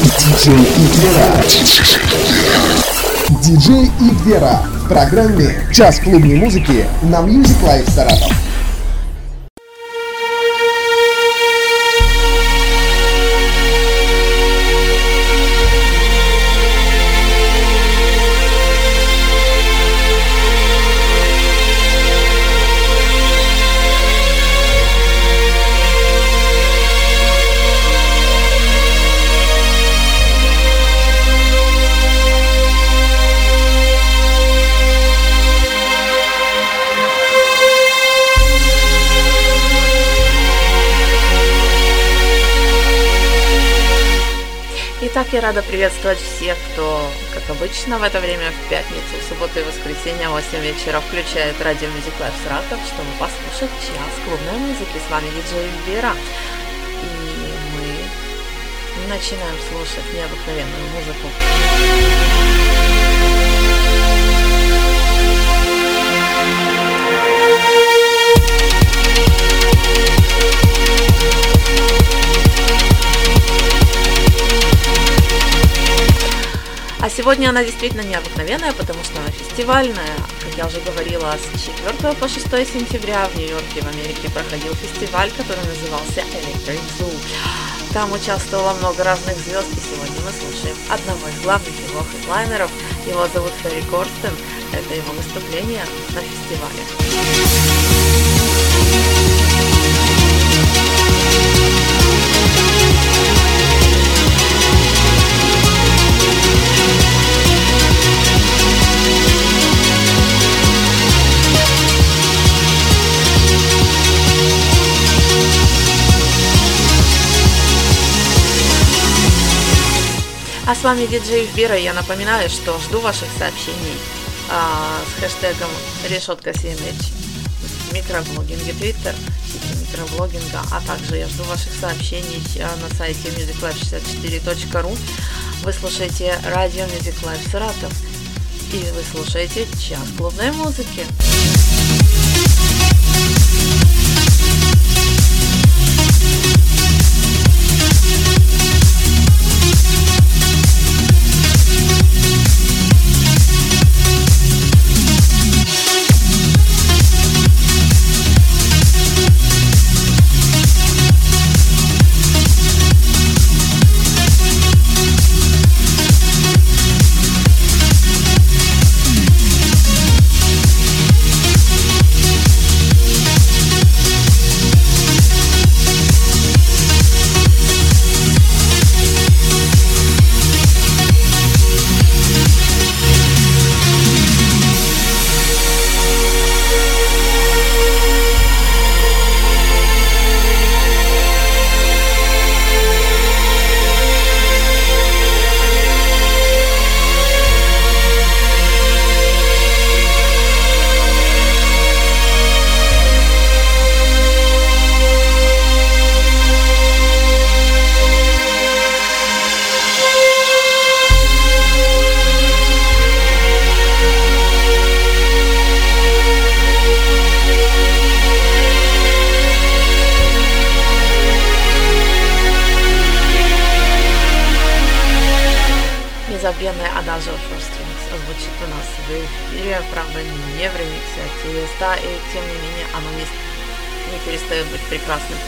Диджей Игвера. Диджей Игвера. В программе «Час клубной музыки» на Music Life Саратов. Рада приветствовать всех, кто, как обычно, в это время в пятницу, субботу и воскресенье в 8 вечера включает радио Music Life Саратов, чтобы послушать час клубной музыки. С вами диджей Вера. И мы начинаем слушать необыкновенную музыку. А сегодня она действительно необыкновенная, потому что она фестивальная. Как я уже говорила, с 4 по 6 сентября в Нью-Йорке, в Америке проходил фестиваль, который назывался Electric Zoo. Там участвовало много разных звезд, и сегодня мы слушаем одного из главных его хедлайнеров. Его зовут Ферри Корстен. Это его выступление на фестивале. С вами диджей Вера. Я напоминаю, что жду ваших сообщений а, с хэштегом решетка CMH в микроблогинге Twitter, микроблогинга, а также я жду ваших сообщений а, на сайте musiclife64.ru. Вы слушаете радио Music Life Саратов и вы слушаете час клубной музыки. Adagio for Strings звучит у нас в эфире, правда не в ремиксе от Тиеста, и тем не менее оно не, не перестает быть прекрасным.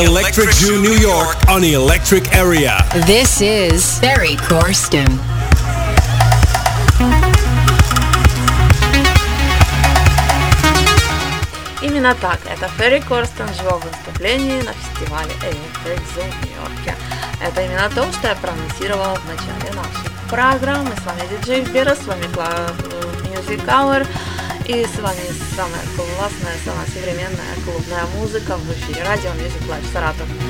Electric Zoo, New York on the Electric Area. This is Barry Corsten. Именно так, это Ферри Корстон в живом выступлении на фестивале Electric Zoo в Нью-Йорке. Это именно то, что я проанонсировала в начале нашей программы. С вами диджей Бера, с вами Music Hour. И с вами самая классная, самая современная клубная музыка в эфире радио Music Live Саратов.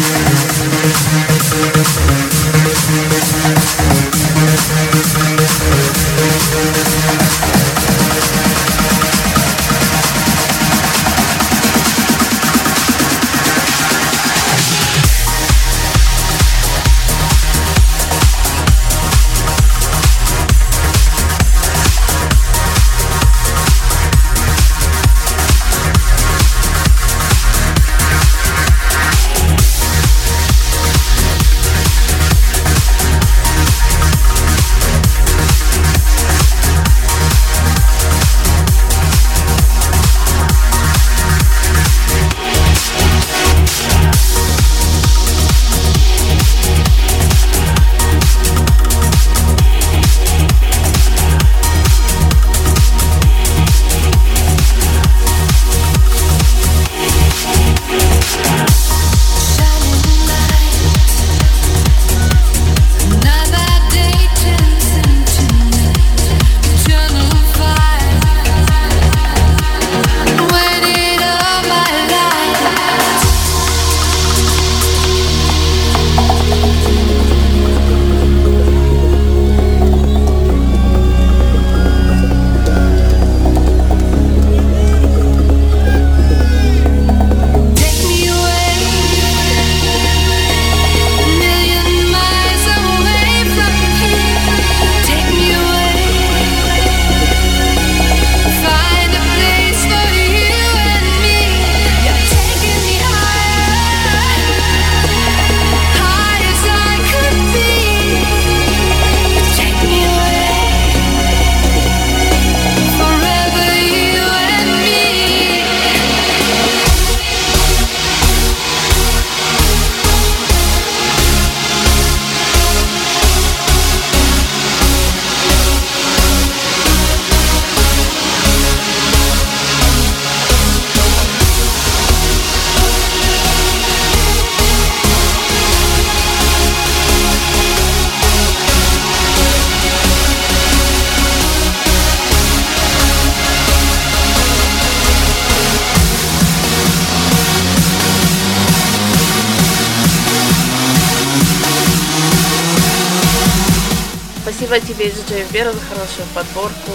Вера, за хорошую подборку.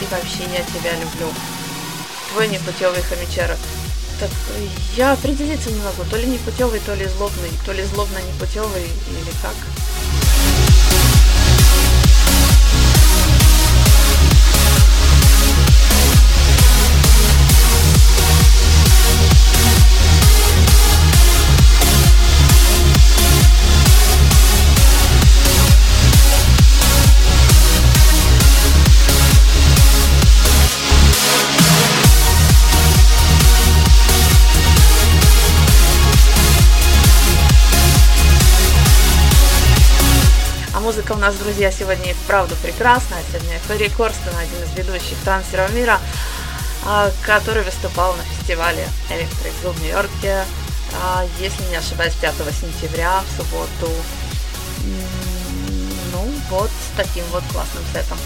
И вообще, я тебя люблю. Твой непутевый хомячарок. Так, я определиться не могу, то ли непутевый, то ли злобный, то ли злобно непутевый, или как. Музыка у нас, друзья, сегодня и вправду прекрасная. Сегодня Ферри Корстон, один из ведущих трансеров мира, а, который выступал на фестивале Electric Zoo в Нью-Йорке, а, если не ошибаюсь, 5 сентября, в субботу. Ну, вот с таким вот классным сетом.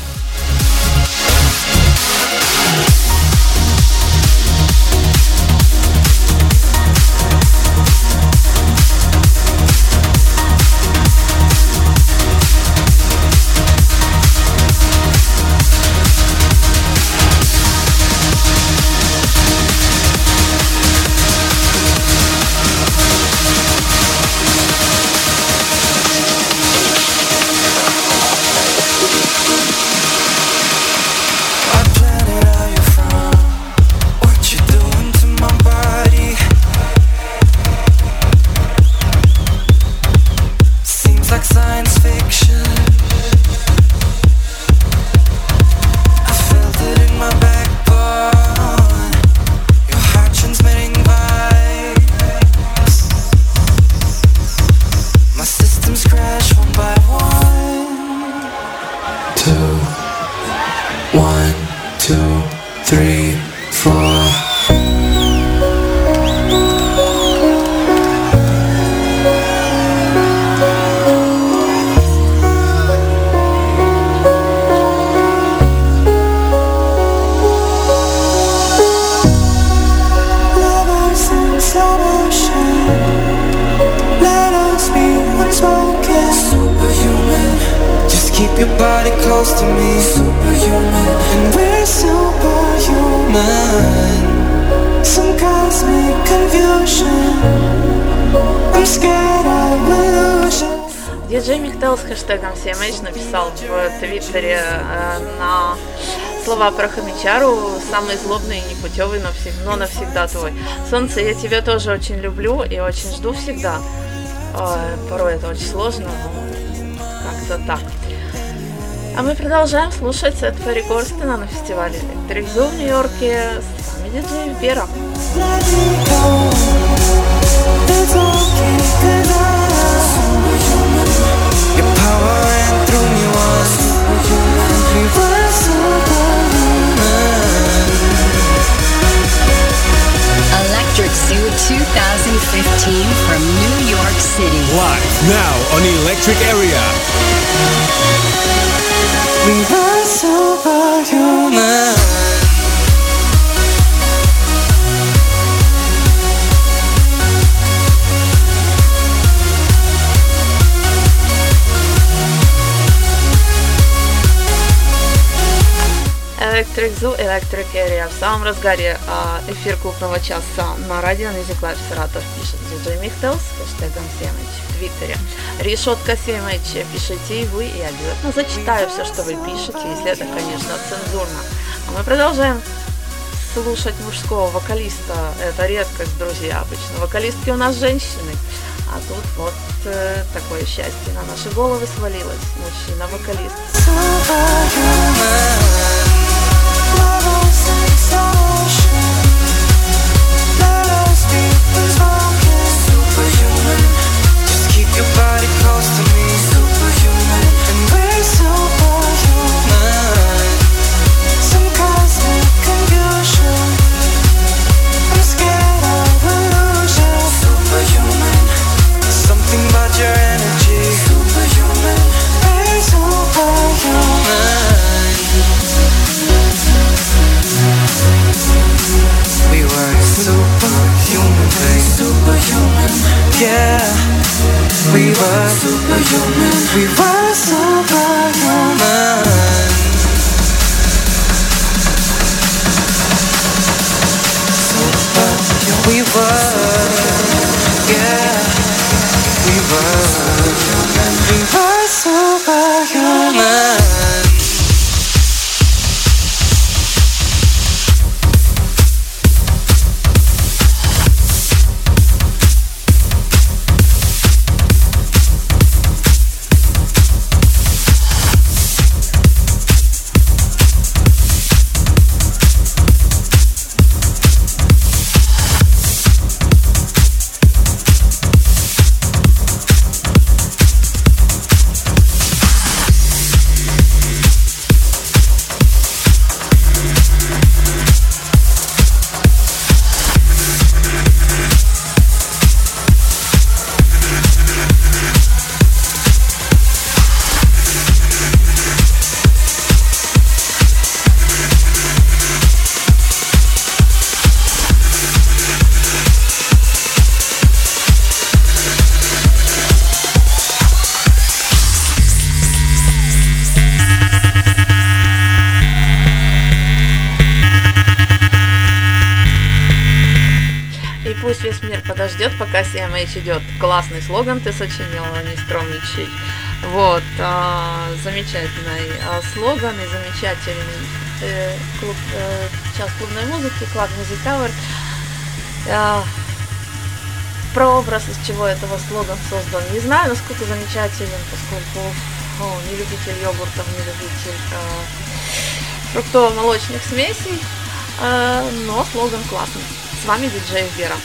Твиттере э, на слова про Хомячару самый злобный и непутевый, но, всег, но навсегда твой. Солнце, я тебя тоже очень люблю и очень жду всегда. Э, порой это очень сложно, но как-то так. А мы продолжаем слушать Ферри Корстена на фестивале Электрик в Нью-Йорке с вами диджей Вера. Electric Zoo 2015 from New York City. Live now on Electric Area. Electric Zoo, Electric Area. В самом разгаре а, эфир клубного часа на радио Music Live Саратов пишет диджей Михтелс хэштегом в Твиттере. Решетка CMH пишите и вы, и обязательно зачитаю все, что вы пишете, если это, конечно, цензурно. А мы продолжаем слушать мужского вокалиста. Это редкость, друзья, обычно. Вокалистки у нас женщины. А тут вот э, такое счастье на наши головы свалилось. Мужчина-вокалист. Подождет, пока CMH идет. Классный слоган ты сочинила, не скромничай. Вот, а, замечательный а, слоган и замечательный э, клуб, э, час клубной музыки, Club Music. А, прообраз, из чего этого слоган создан. Не знаю, насколько замечателен, поскольку о, не любитель йогуртов, не любитель э, фруктово-молочных смесей, э, но слоган классный. С вами диджей Вера.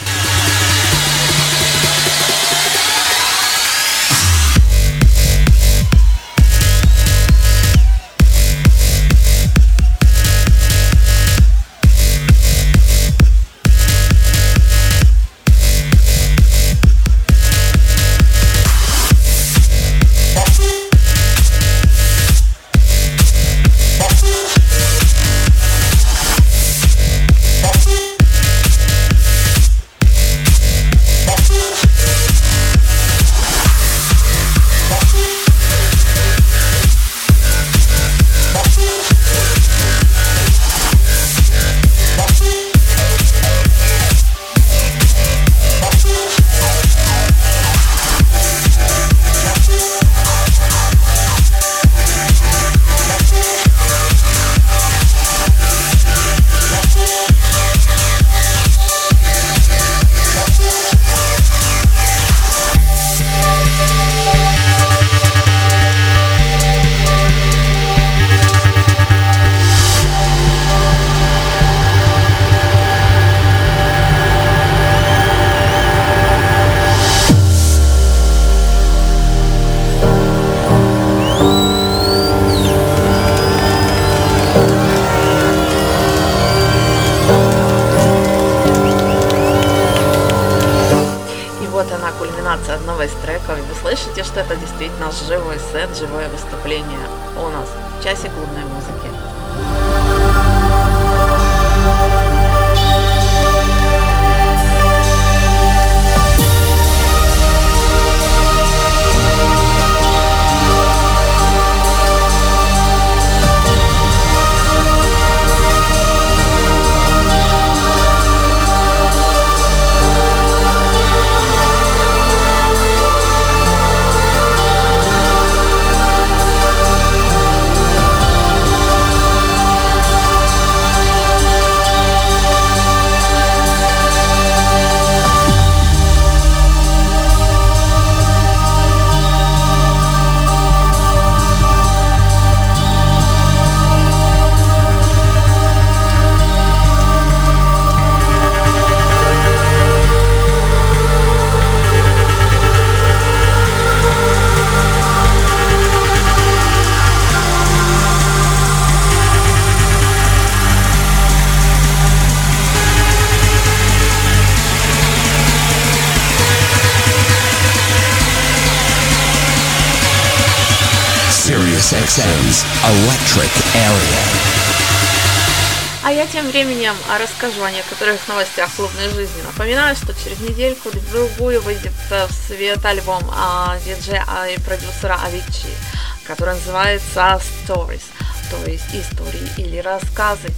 XM's Electric Area. А я тем временем расскажу о некоторых новостях клубной жизни. Напоминаю, что через недельку другую выйдет в свет альбом а, диджея и продюсера Авичи, который называется Stories, то есть истории или рассказы.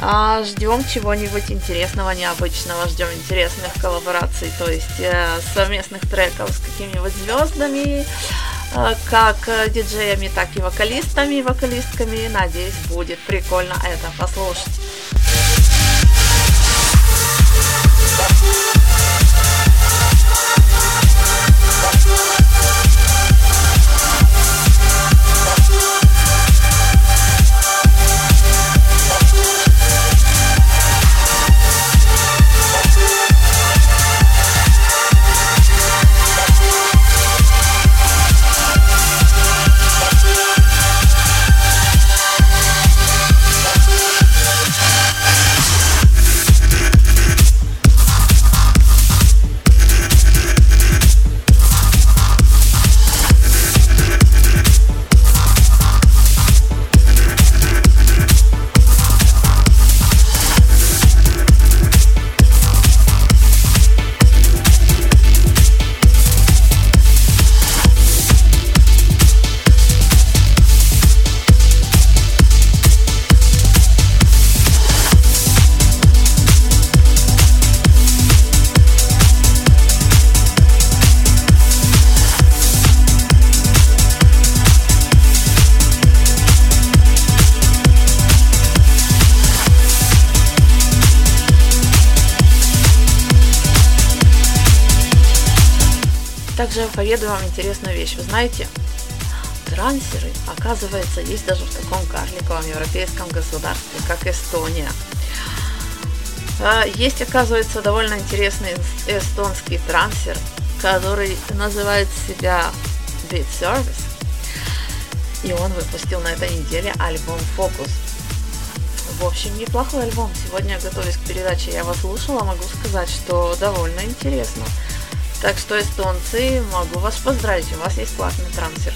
А, ждем чего-нибудь интересного, необычного, ждем интересных коллабораций, то есть э, совместных треков с какими-нибудь звездами, Э, как э, диджеями, так и вокалистами, вокалистками. Надеюсь, будет прикольно это послушать. Также поведаю вам интересную вещь. Вы знаете, трансеры, оказывается, есть даже в таком карликовом европейском государстве, как Эстония. А, есть, оказывается, довольно интересный эстонский трансер, который называет себя Beat Service. И он выпустил на этой неделе альбом Focus. В общем, неплохой альбом. Сегодня, готовясь к передаче, я его слушала, могу сказать, что довольно интересно. Так что, эстонцы, могу вас поздравить, у вас есть классный трансер.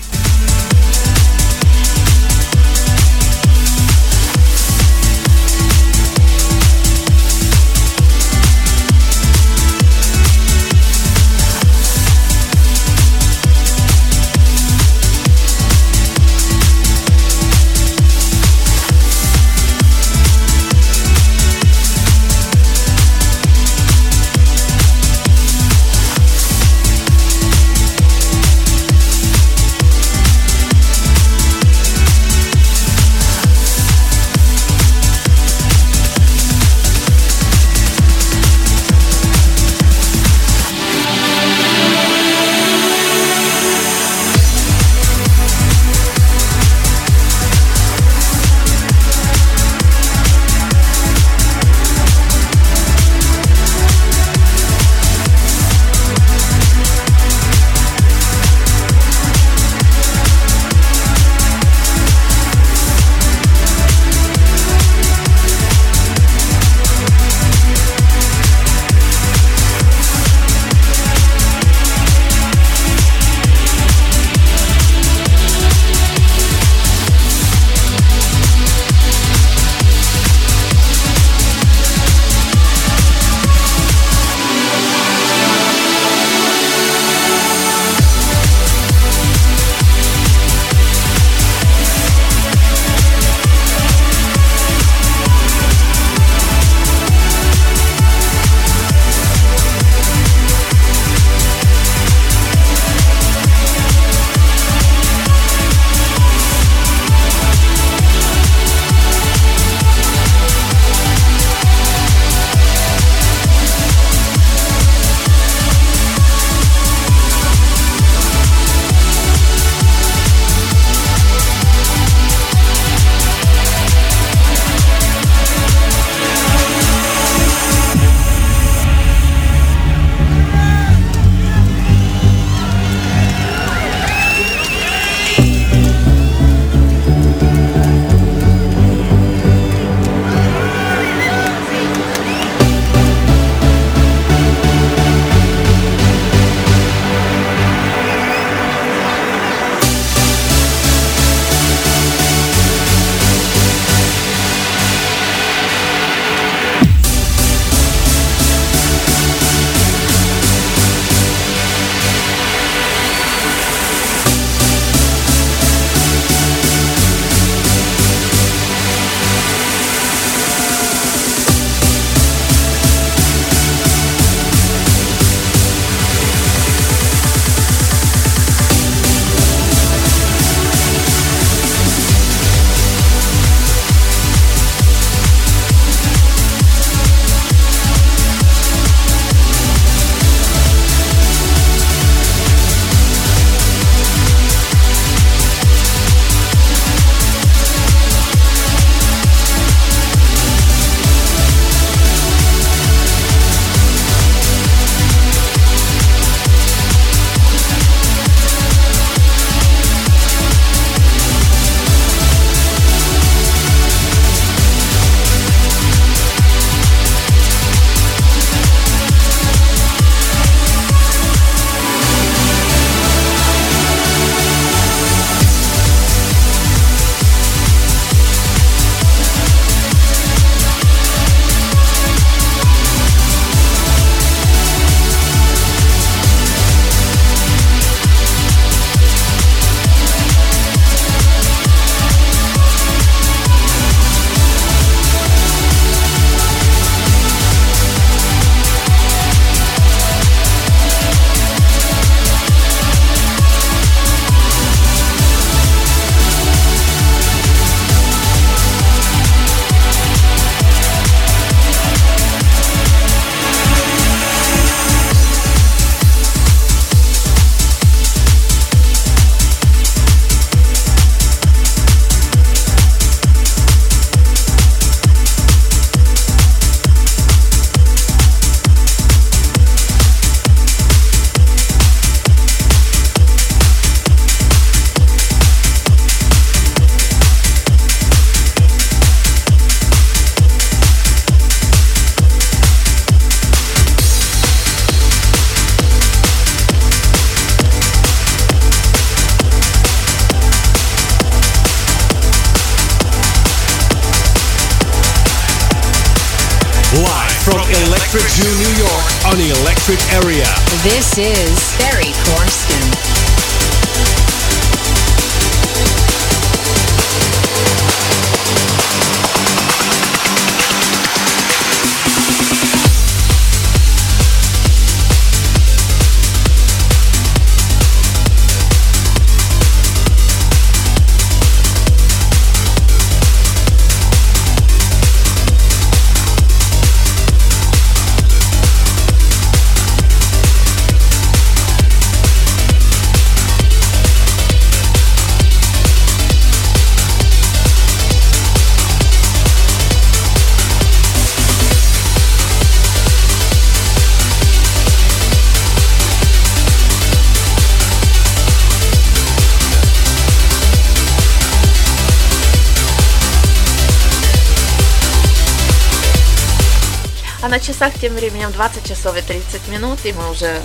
На часах тем временем 20 часов и 30 минут, и мы уже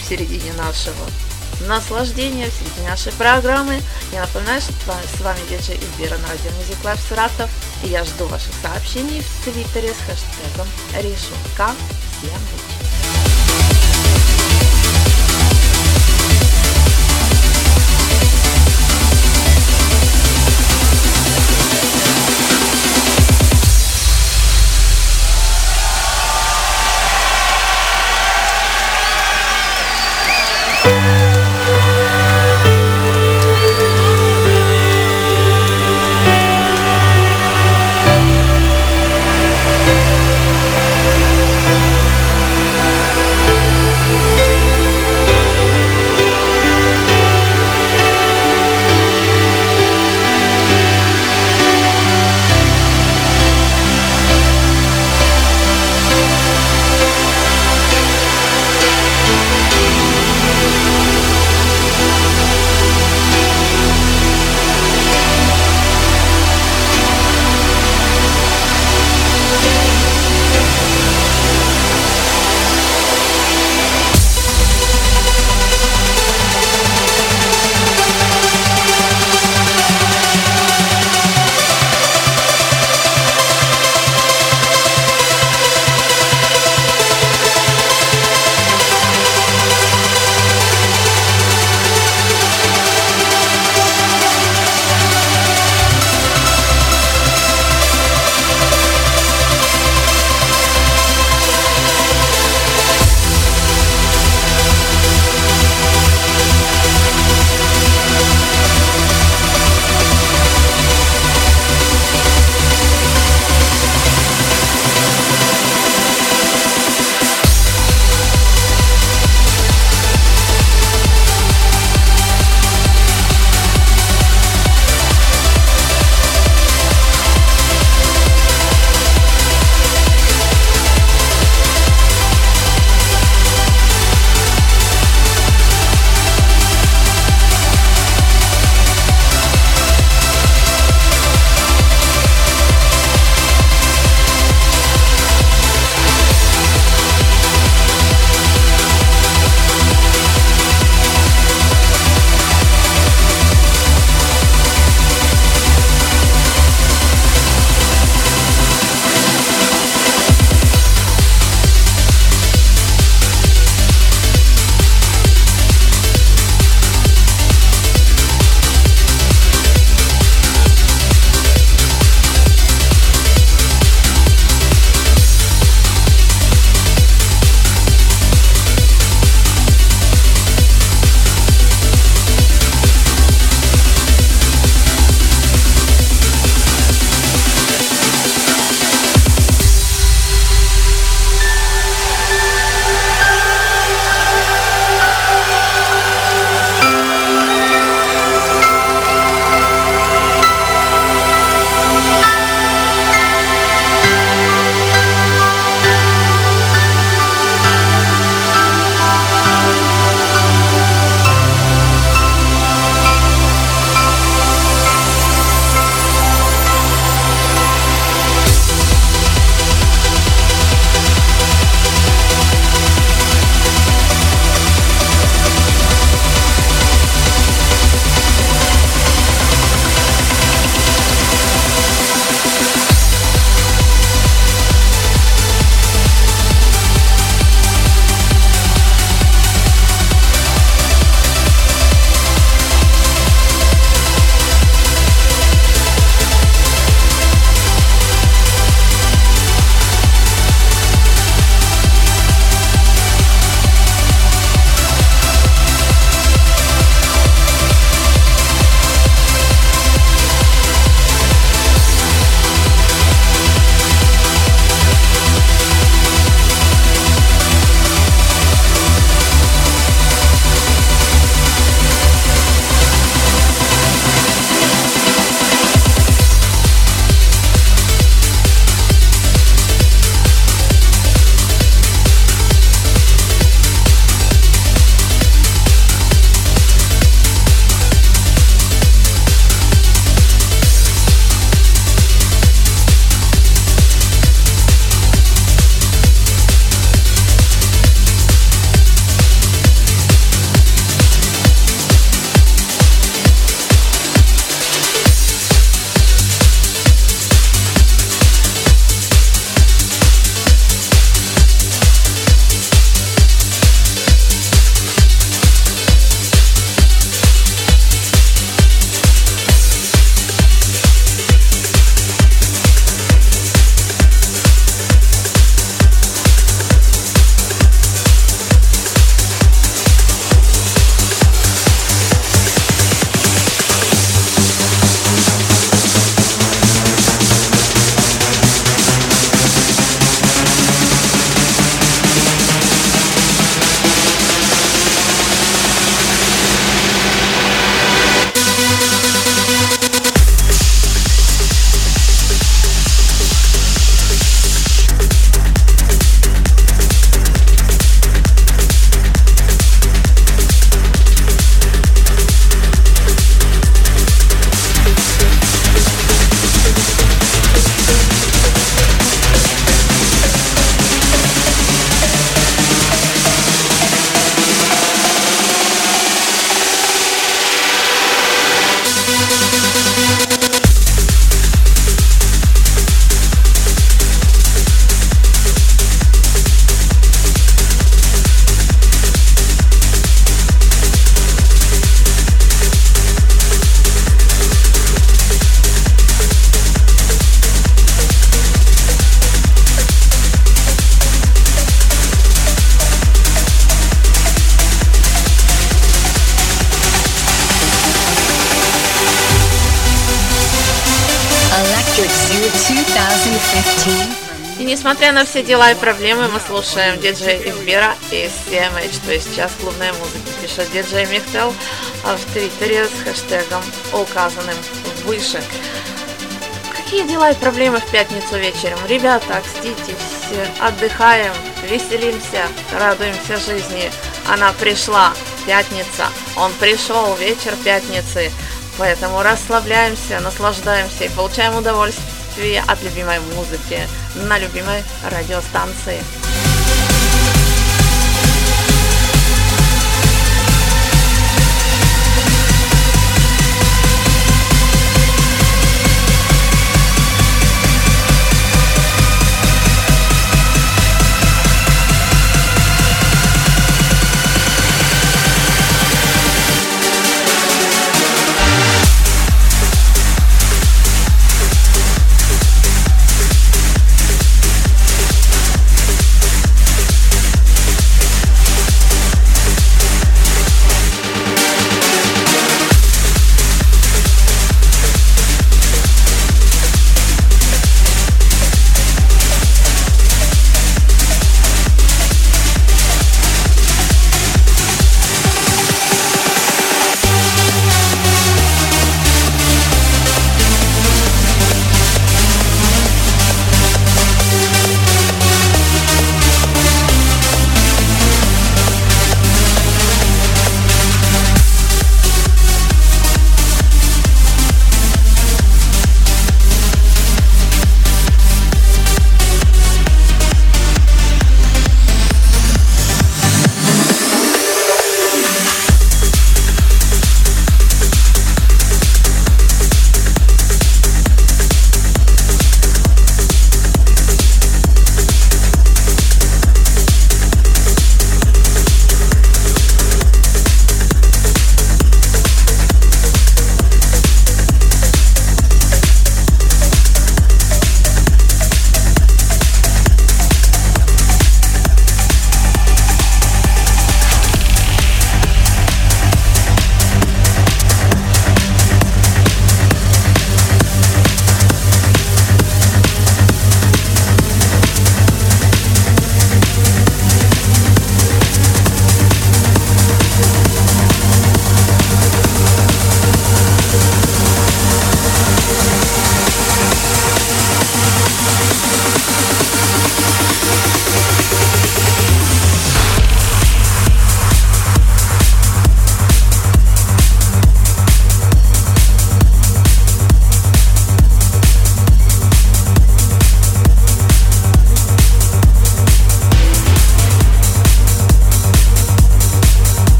в середине нашего наслаждения, в середине нашей программы. Я напоминаю, что с вами диджей Избира на радио Music Live Саратов, и я жду ваших сообщений в Твиттере с хэштегом Решетка. Всем удачи! Несмотря на все дела и проблемы, мы слушаем диджей Ивбера и CMH, то есть час клубной музыки, пишет диджей Михтел в Твиттере с хэштегом, указанным выше. Какие дела и проблемы в пятницу вечером? Ребята, окститесь, отдыхаем, веселимся, радуемся жизни. Она пришла, пятница, он пришел, вечер пятницы. Поэтому расслабляемся, наслаждаемся и получаем удовольствие от любимой музыки на любимой радиостанции.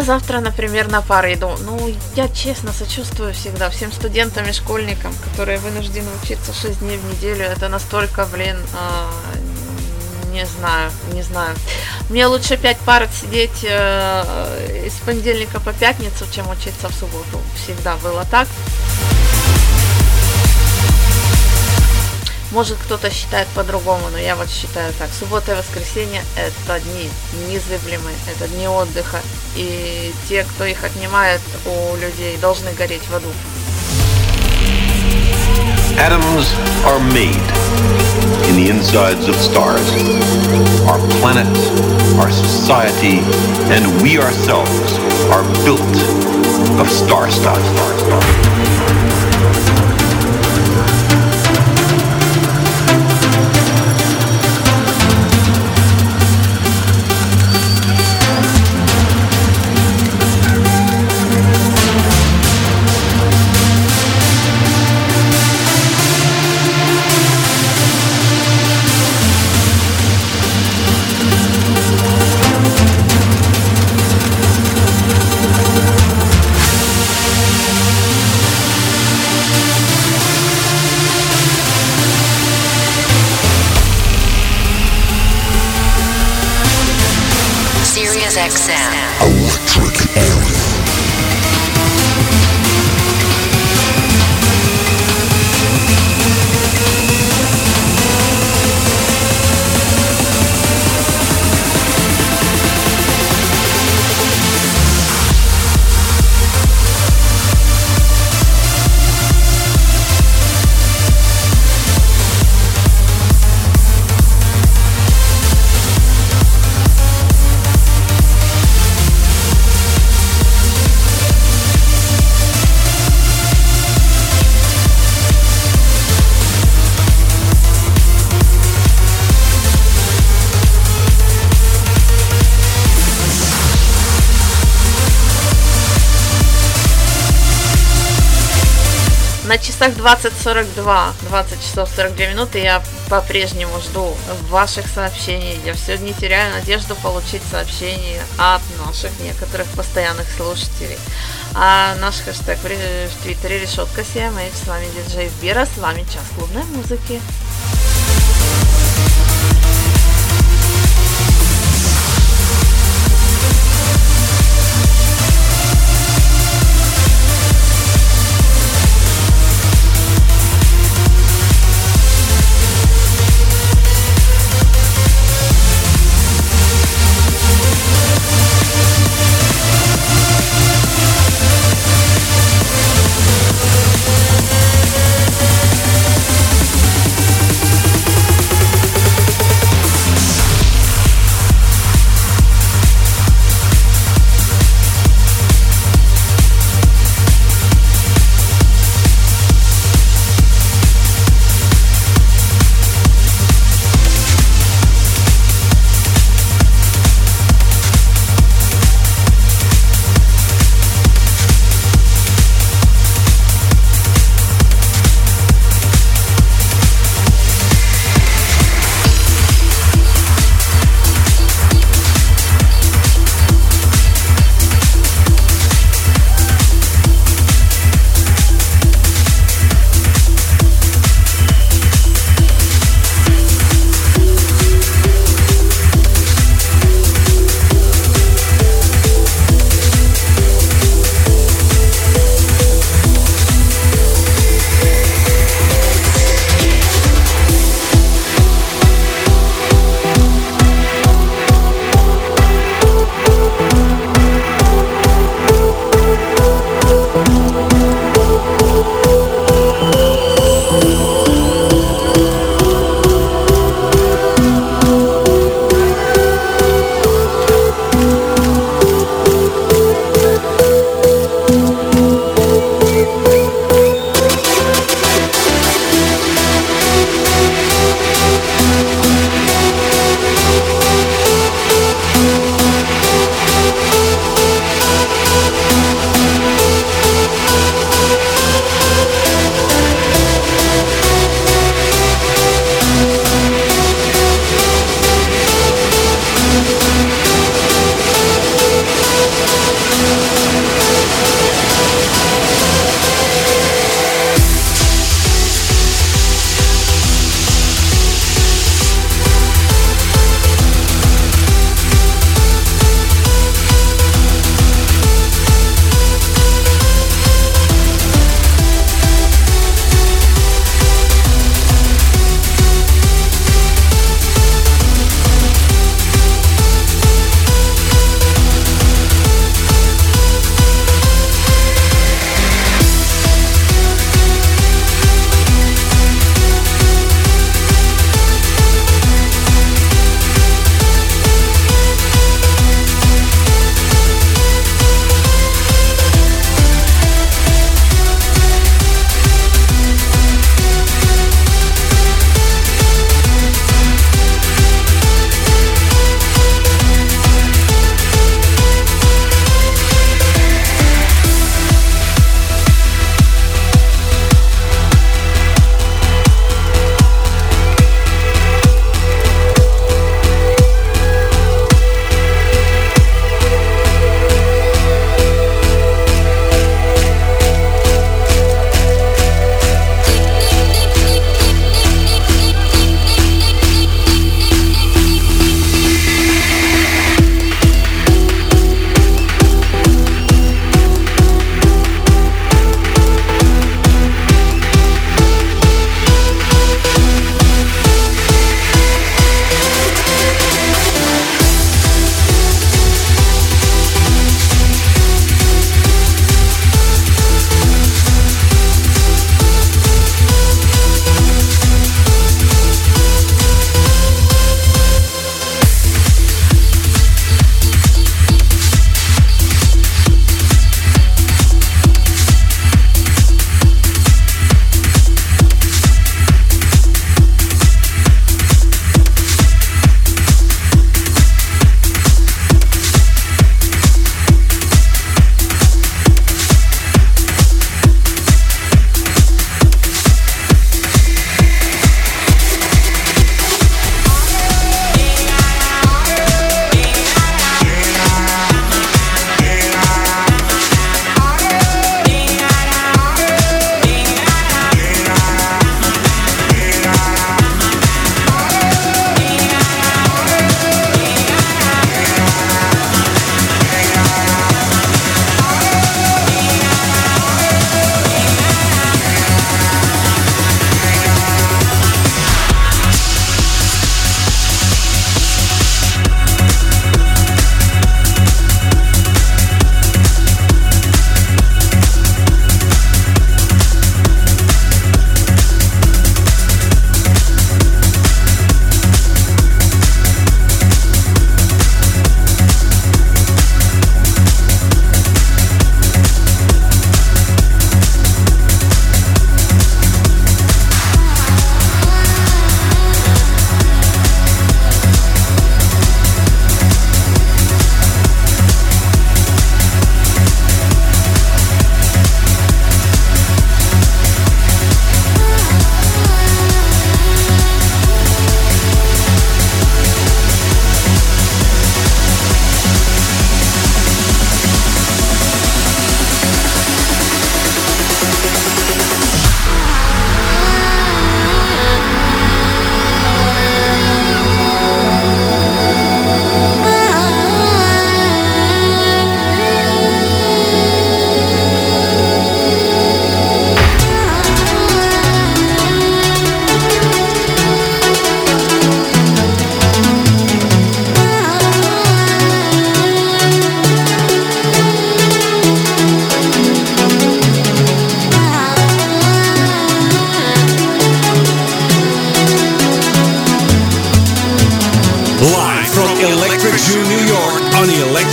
Я завтра, например, на пары иду. Ну, я честно сочувствую всегда всем студентам и школьникам, которые вынуждены учиться 6 дней в неделю. Это настолько, блин, э, не знаю, не знаю. Мне лучше 5 пар сидеть э, с понедельника по пятницу, чем учиться в субботу. Всегда было так. Может кто-то считает по-другому, но я вот считаю так. Суббота и воскресенье – это дни незыблемые, это дни отдыха. И те, кто их отнимает у людей, должны гореть в аду. Atoms are made in the insides of stars. Our planet, our society, and we ourselves are built of star stuff. Sirius часах 20.42, 20 часов 42 минуты я по-прежнему жду ваших сообщений. Я все не теряю надежду получить сообщения от наших некоторых постоянных слушателей. А наш хэштег в Твиттере решетка CMH. С вами диджей Бера, с вами час клубной музыки.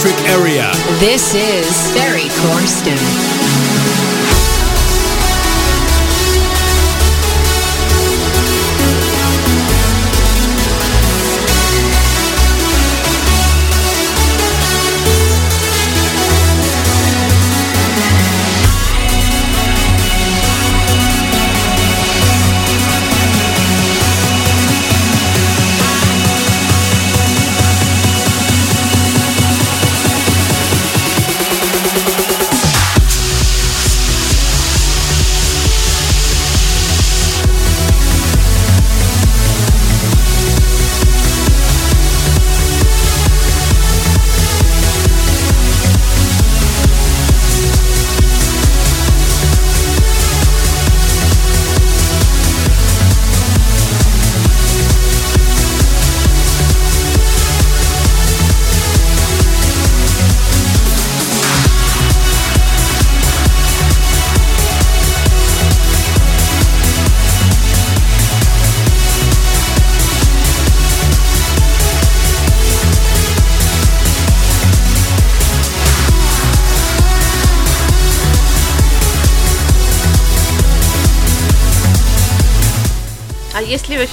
Electric Area. This is Barry Corsten.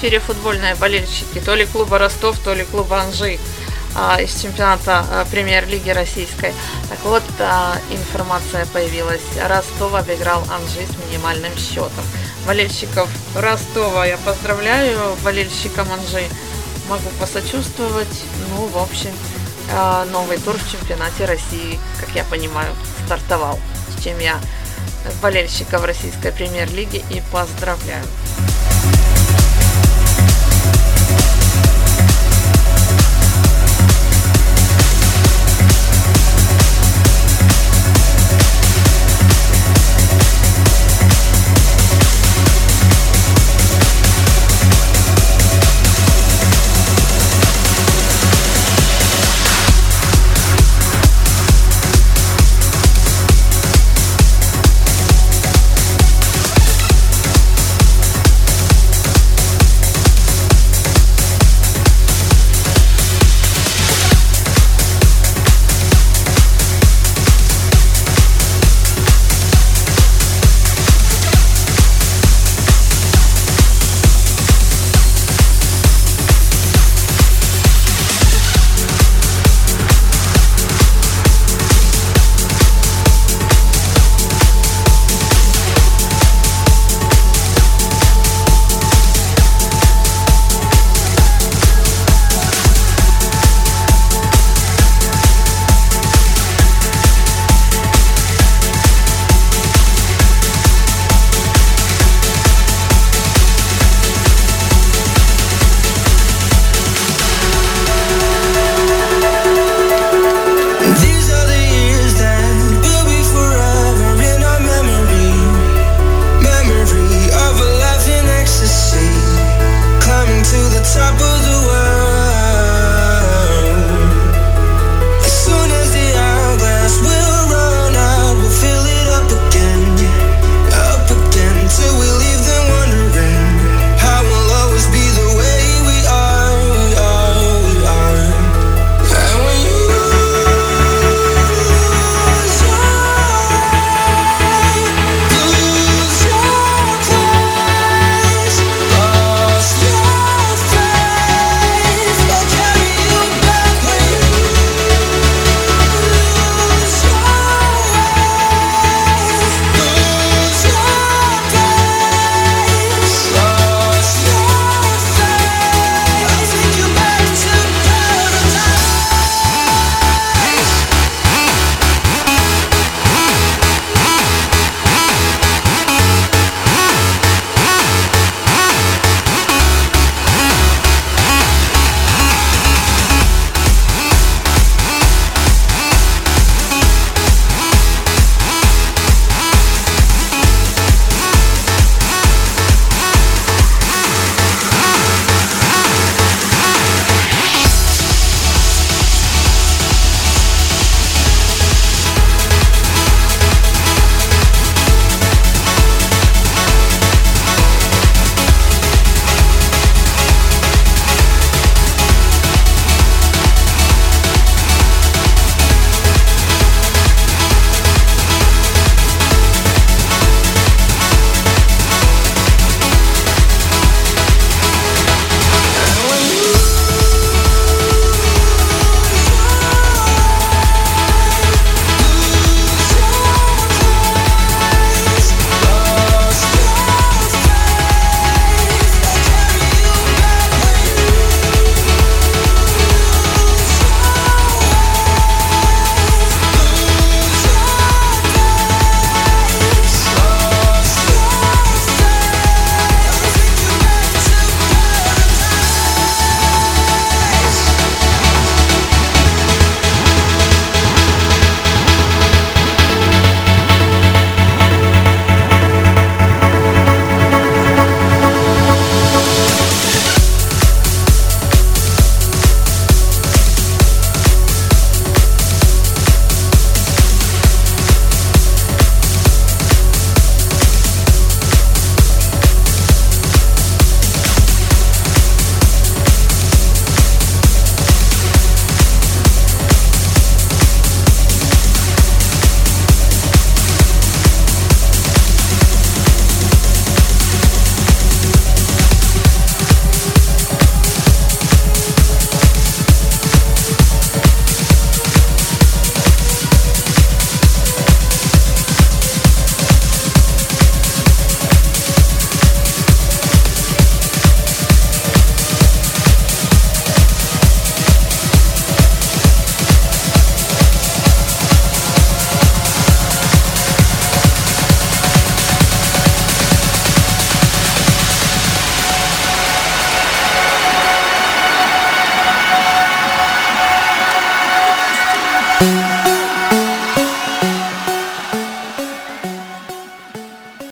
Эфире футбольные болельщики то ли клуба Ростов, то ли клуба Анжи а, из чемпионата а, премьер-лиги российской? Так вот, а, информация появилась. Ростов обыграл Анжи с минимальным счетом. Болельщиков Ростова я поздравляю, болельщикам Анжи могу посочувствовать. Ну, в общем, новый тур в чемпионате России, как я понимаю, стартовал, с чем я болельщиков российской премьер-лиги и поздравляю.